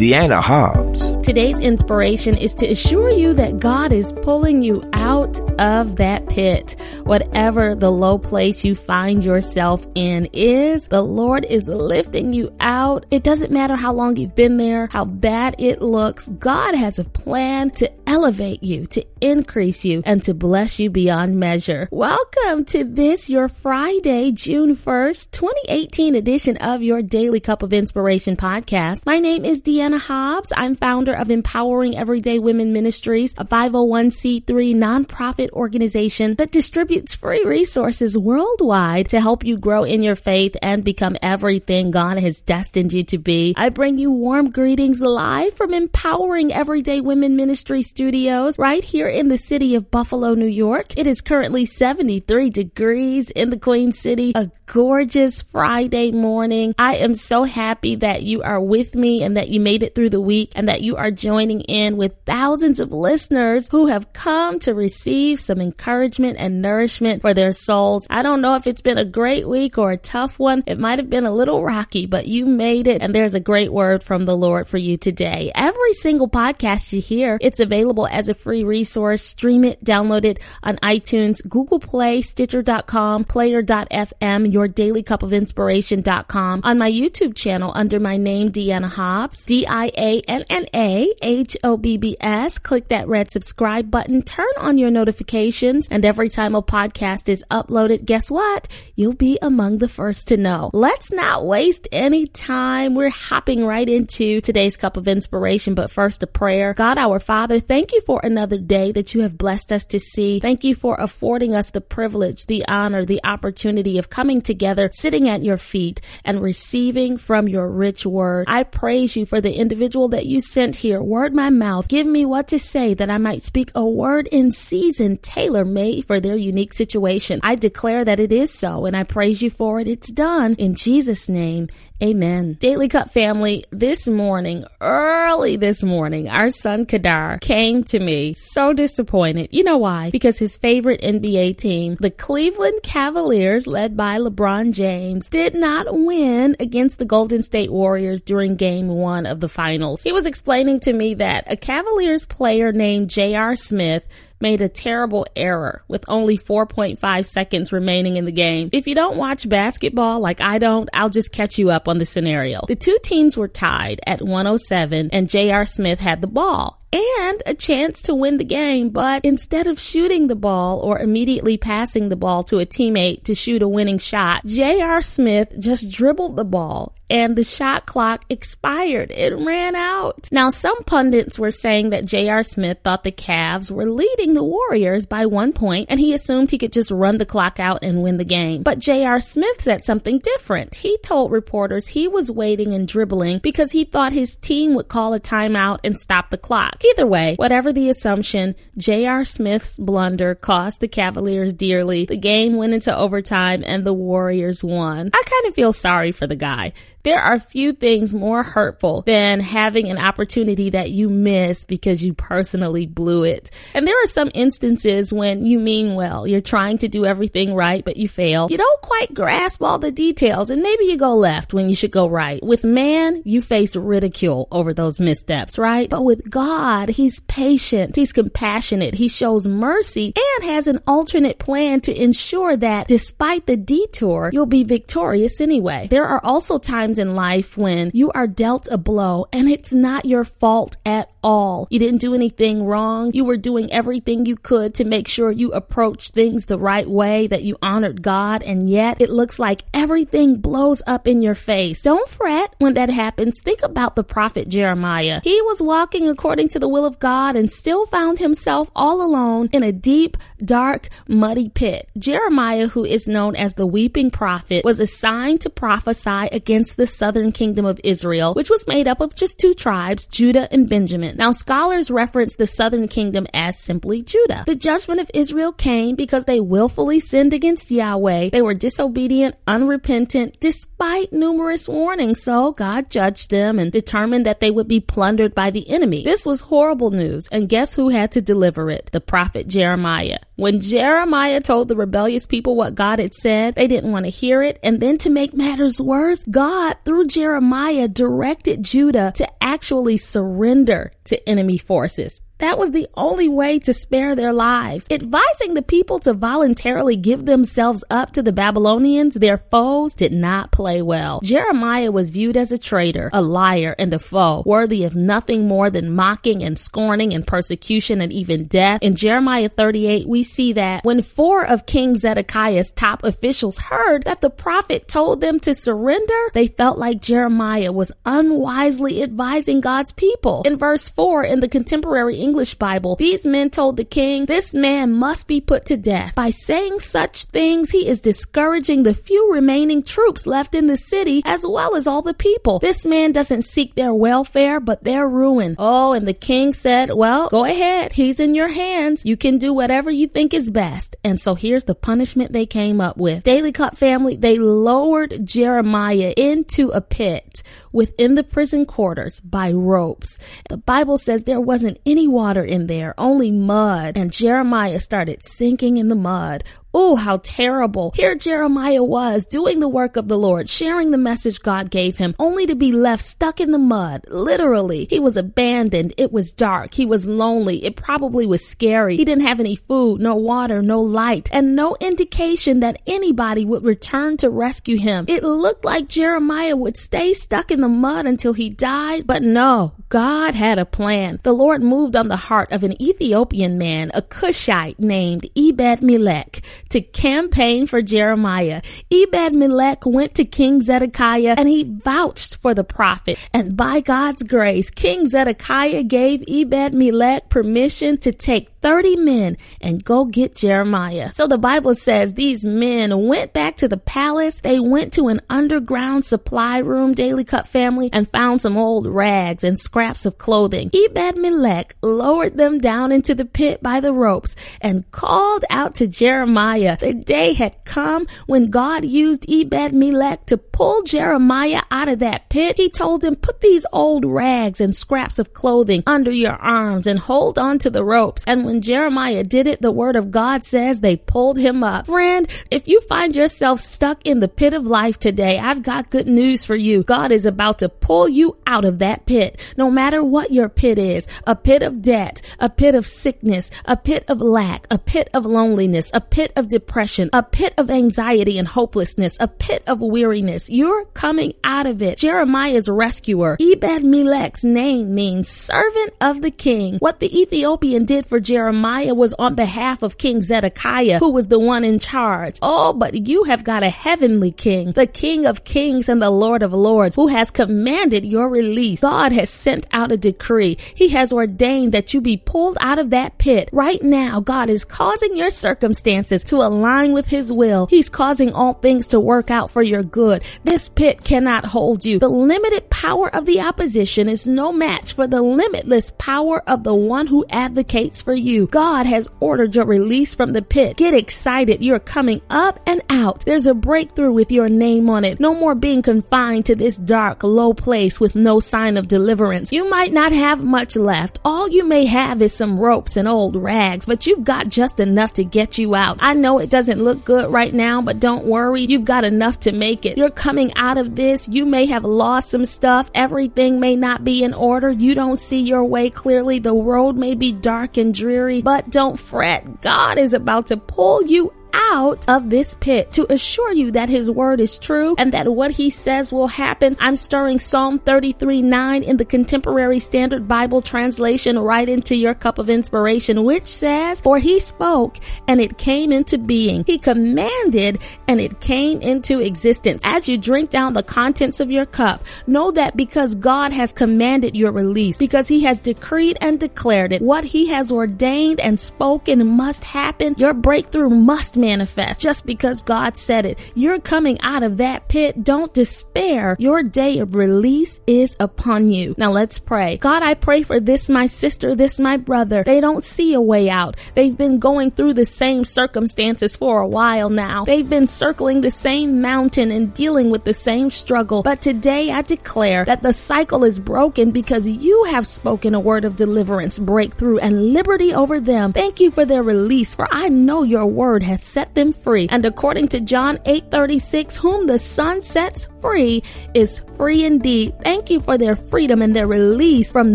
Deanna Hobbs. Today's inspiration is to assure you that God is pulling you out of that pit. Whatever the low place you find yourself in is, the Lord is lifting you out. It doesn't matter how long you've been there, how bad it looks. God has a plan to elevate you, to increase you, and to bless you beyond measure. Welcome to this, your Friday, June 1st, 2018 edition of your Daily Cup of Inspiration podcast. My name is Deanna Hobbs. I'm founder of Empowering Everyday Women Ministries, a 501c3 nonprofit organization that distributes free resources worldwide to help you grow in your faith and become everything God has destined you to be. I bring you warm greetings live from Empowering Everyday Women Ministry Studios right here in the city of Buffalo, New York. It is currently 73 degrees in the Queen City, a gorgeous Friday morning. I am so happy that you are with me and that you made it through the week and that you are joining in with thousands of listeners who have come to receive some encouragement and nourishment for their souls. I don't know if it's been a great week or a tough one. It might have been a little rocky, but you made it and there's a great word from the Lord for you today. Every single podcast you hear, it's available as a free resource. Stream it, download it on iTunes, Google Play, Stitcher.com, Player.fm, Your Daily Cup of Inspiration.com, on my YouTube channel under my name, Deanna Hobbs, D I A N N A H O B B S. Click that red subscribe button, turn on your notifications, and every time a podcast is uploaded, guess what? You'll be among the first to know. Let's not waste any time. We're hopping right into today's cup of inspiration, but first a prayer. God, our Father, thank you for another day that you have blessed us to see. Thank you for affording us the privilege, the honor, the opportunity of coming together, sitting at your feet, and receiving from your rich word. I praise you for the individual that you sent here. Word my mouth. Give me what to say that I might speak a word in season, tailor made for their unique situation. I declare that it is so, and I praise you for it. It's done in Jesus' name. Amen. Daily Cup family, this morning, early this morning, our son Kadar came to me so disappointed. You know why? Because his favorite NBA team, the Cleveland Cavaliers, led by LeBron James, did not win against the Golden State Warriors during game one of the finals. He was explaining to me that a Cavaliers player named J.R. Smith made a terrible error with only 4.5 seconds remaining in the game. If you don't watch basketball like I don't, I'll just catch you up on the scenario. The two teams were tied at 107 and J.R. Smith had the ball and a chance to win the game. But instead of shooting the ball or immediately passing the ball to a teammate to shoot a winning shot, J.R. Smith just dribbled the ball and the shot clock expired. It ran out. Now, some pundits were saying that J.R. Smith thought the Cavs were leading the Warriors by one point and he assumed he could just run the clock out and win the game. But J.R. Smith said something different. He told reporters he was waiting and dribbling because he thought his team would call a timeout and stop the clock. Either way, whatever the assumption, J.R. Smith's blunder cost the Cavaliers dearly. The game went into overtime and the Warriors won. I kind of feel sorry for the guy. There are few things more hurtful than having an opportunity that you miss because you personally blew it. And there are some instances when you mean well, you're trying to do everything right, but you fail. You don't quite grasp all the details and maybe you go left when you should go right. With man, you face ridicule over those missteps, right? But with God, he's patient, he's compassionate, he shows mercy and has an alternate plan to ensure that despite the detour, you'll be victorious anyway. There are also times times in life when you are dealt a blow and it's not your fault at all. You didn't do anything wrong. You were doing everything you could to make sure you approached things the right way, that you honored God, and yet it looks like everything blows up in your face. Don't fret when that happens. Think about the prophet Jeremiah. He was walking according to the will of God and still found himself all alone in a deep, dark, muddy pit. Jeremiah, who is known as the weeping prophet, was assigned to prophesy against the southern kingdom of Israel, which was made up of just two tribes, Judah and Benjamin. Now, scholars reference the southern kingdom as simply Judah. The judgment of Israel came because they willfully sinned against Yahweh. They were disobedient, unrepentant, despite numerous warnings. So God judged them and determined that they would be plundered by the enemy. This was horrible news. And guess who had to deliver it? The prophet Jeremiah. When Jeremiah told the rebellious people what God had said, they didn't want to hear it. And then to make matters worse, God, through Jeremiah, directed Judah to actually surrender to enemy forces. That was the only way to spare their lives. Advising the people to voluntarily give themselves up to the Babylonians, their foes, did not play well. Jeremiah was viewed as a traitor, a liar, and a foe, worthy of nothing more than mocking and scorning and persecution and even death. In Jeremiah 38, we see that when four of King Zedekiah's top officials heard that the prophet told them to surrender, they felt like Jeremiah was unwisely advising God's people. In verse 4 in the contemporary English Bible, these men told the king, This man must be put to death. By saying such things, he is discouraging the few remaining troops left in the city as well as all the people. This man doesn't seek their welfare, but their ruin. Oh, and the king said, Well, go ahead. He's in your hands. You can do whatever you think is best. And so here's the punishment they came up with. Daily Cup family, they lowered Jeremiah into a pit within the prison quarters by ropes. The Bible says there wasn't any water in there, only mud. And Jeremiah started sinking in the mud. Oh, how terrible. Here Jeremiah was doing the work of the Lord, sharing the message God gave him, only to be left stuck in the mud. Literally. He was abandoned. It was dark. He was lonely. It probably was scary. He didn't have any food, no water, no light, and no indication that anybody would return to rescue him. It looked like Jeremiah would stay stuck in the mud until he died, but no, God had a plan. The Lord moved on the heart of an Ethiopian man, a Cushite named Ebed Melech to campaign for Jeremiah. Ebed Melech went to King Zedekiah and he vouched for the prophet. And by God's grace, King Zedekiah gave Ebed Melech permission to take 30 men and go get Jeremiah. So the Bible says these men went back to the palace. They went to an underground supply room, Daily Cup family, and found some old rags and scraps of clothing. Ebed Melech lowered them down into the pit by the ropes and called out to Jeremiah. The day had come when God used Ebed Melech to pull Jeremiah out of that pit. He told him, put these old rags and scraps of clothing under your arms and hold on to the ropes. And when Jeremiah did it, the word of God says they pulled him up. Friend, if you find yourself stuck in the pit of life today, I've got good news for you. God is about to pull you out of that pit. No matter what your pit is, a pit of debt, a pit of sickness, a pit of lack, a pit of loneliness, a pit of depression, a pit of anxiety and hopelessness, a pit of weariness. You're coming out of it. Jeremiah's rescuer, Ebed Melech's name means servant of the king. What the Ethiopian did for Jeremiah was on behalf of King Zedekiah, who was the one in charge. Oh, but you have got a heavenly king, the King of kings and the Lord of lords, who has commanded your release. God has sent out a decree. He has ordained that you be pulled out of that pit. Right now, God is causing your circumstances to align with his will. He's causing all things to work out for your good. This pit cannot hold you. The limited power of the opposition is no match for the limitless power of the one who advocates for you you. God has ordered your release from the pit. Get excited. You're coming up and out. There's a breakthrough with your name on it. No more being confined to this dark, low place with no sign of deliverance. You might not have much left. All you may have is some ropes and old rags, but you've got just enough to get you out. I know it doesn't look good right now, but don't worry. You've got enough to make it. You're coming out of this. You may have lost some stuff. Everything may not be in order. You don't see your way clearly. The road may be dark and dreary but don't fret. God is about to pull you out of this pit to assure you that his word is true and that what he says will happen. I'm stirring Psalm 33 9 in the contemporary standard Bible translation right into your cup of inspiration, which says, For he spoke and it came into being. He commanded and it came into existence. As you drink down the contents of your cup, know that because God has commanded your release, because he has decreed and declared it, what he has ordained and spoken must happen, your breakthrough must manifest just because God said it. You're coming out of that pit. Don't despair. Your day of release is upon you. Now let's pray. God, I pray for this, my sister, this, my brother. They don't see a way out. They've been going through the same circumstances for a while now. They've been circling the same mountain and dealing with the same struggle. But today I declare that the cycle is broken because you have spoken a word of deliverance, breakthrough, and liberty over them. Thank you for their release, for I know your word has set them free. And according to John 8 36, whom the Son sets free is free indeed. Thank you for their freedom and their release from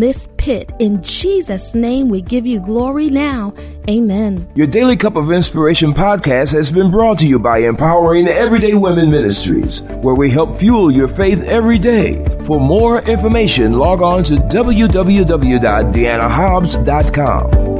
this pit. In Jesus' name, we give you glory now. Amen. Your Daily Cup of Inspiration podcast has been brought to you by Empowering Everyday Women Ministries, where we help fuel your faith every day. For more information, log on to www.deannahobbs.com.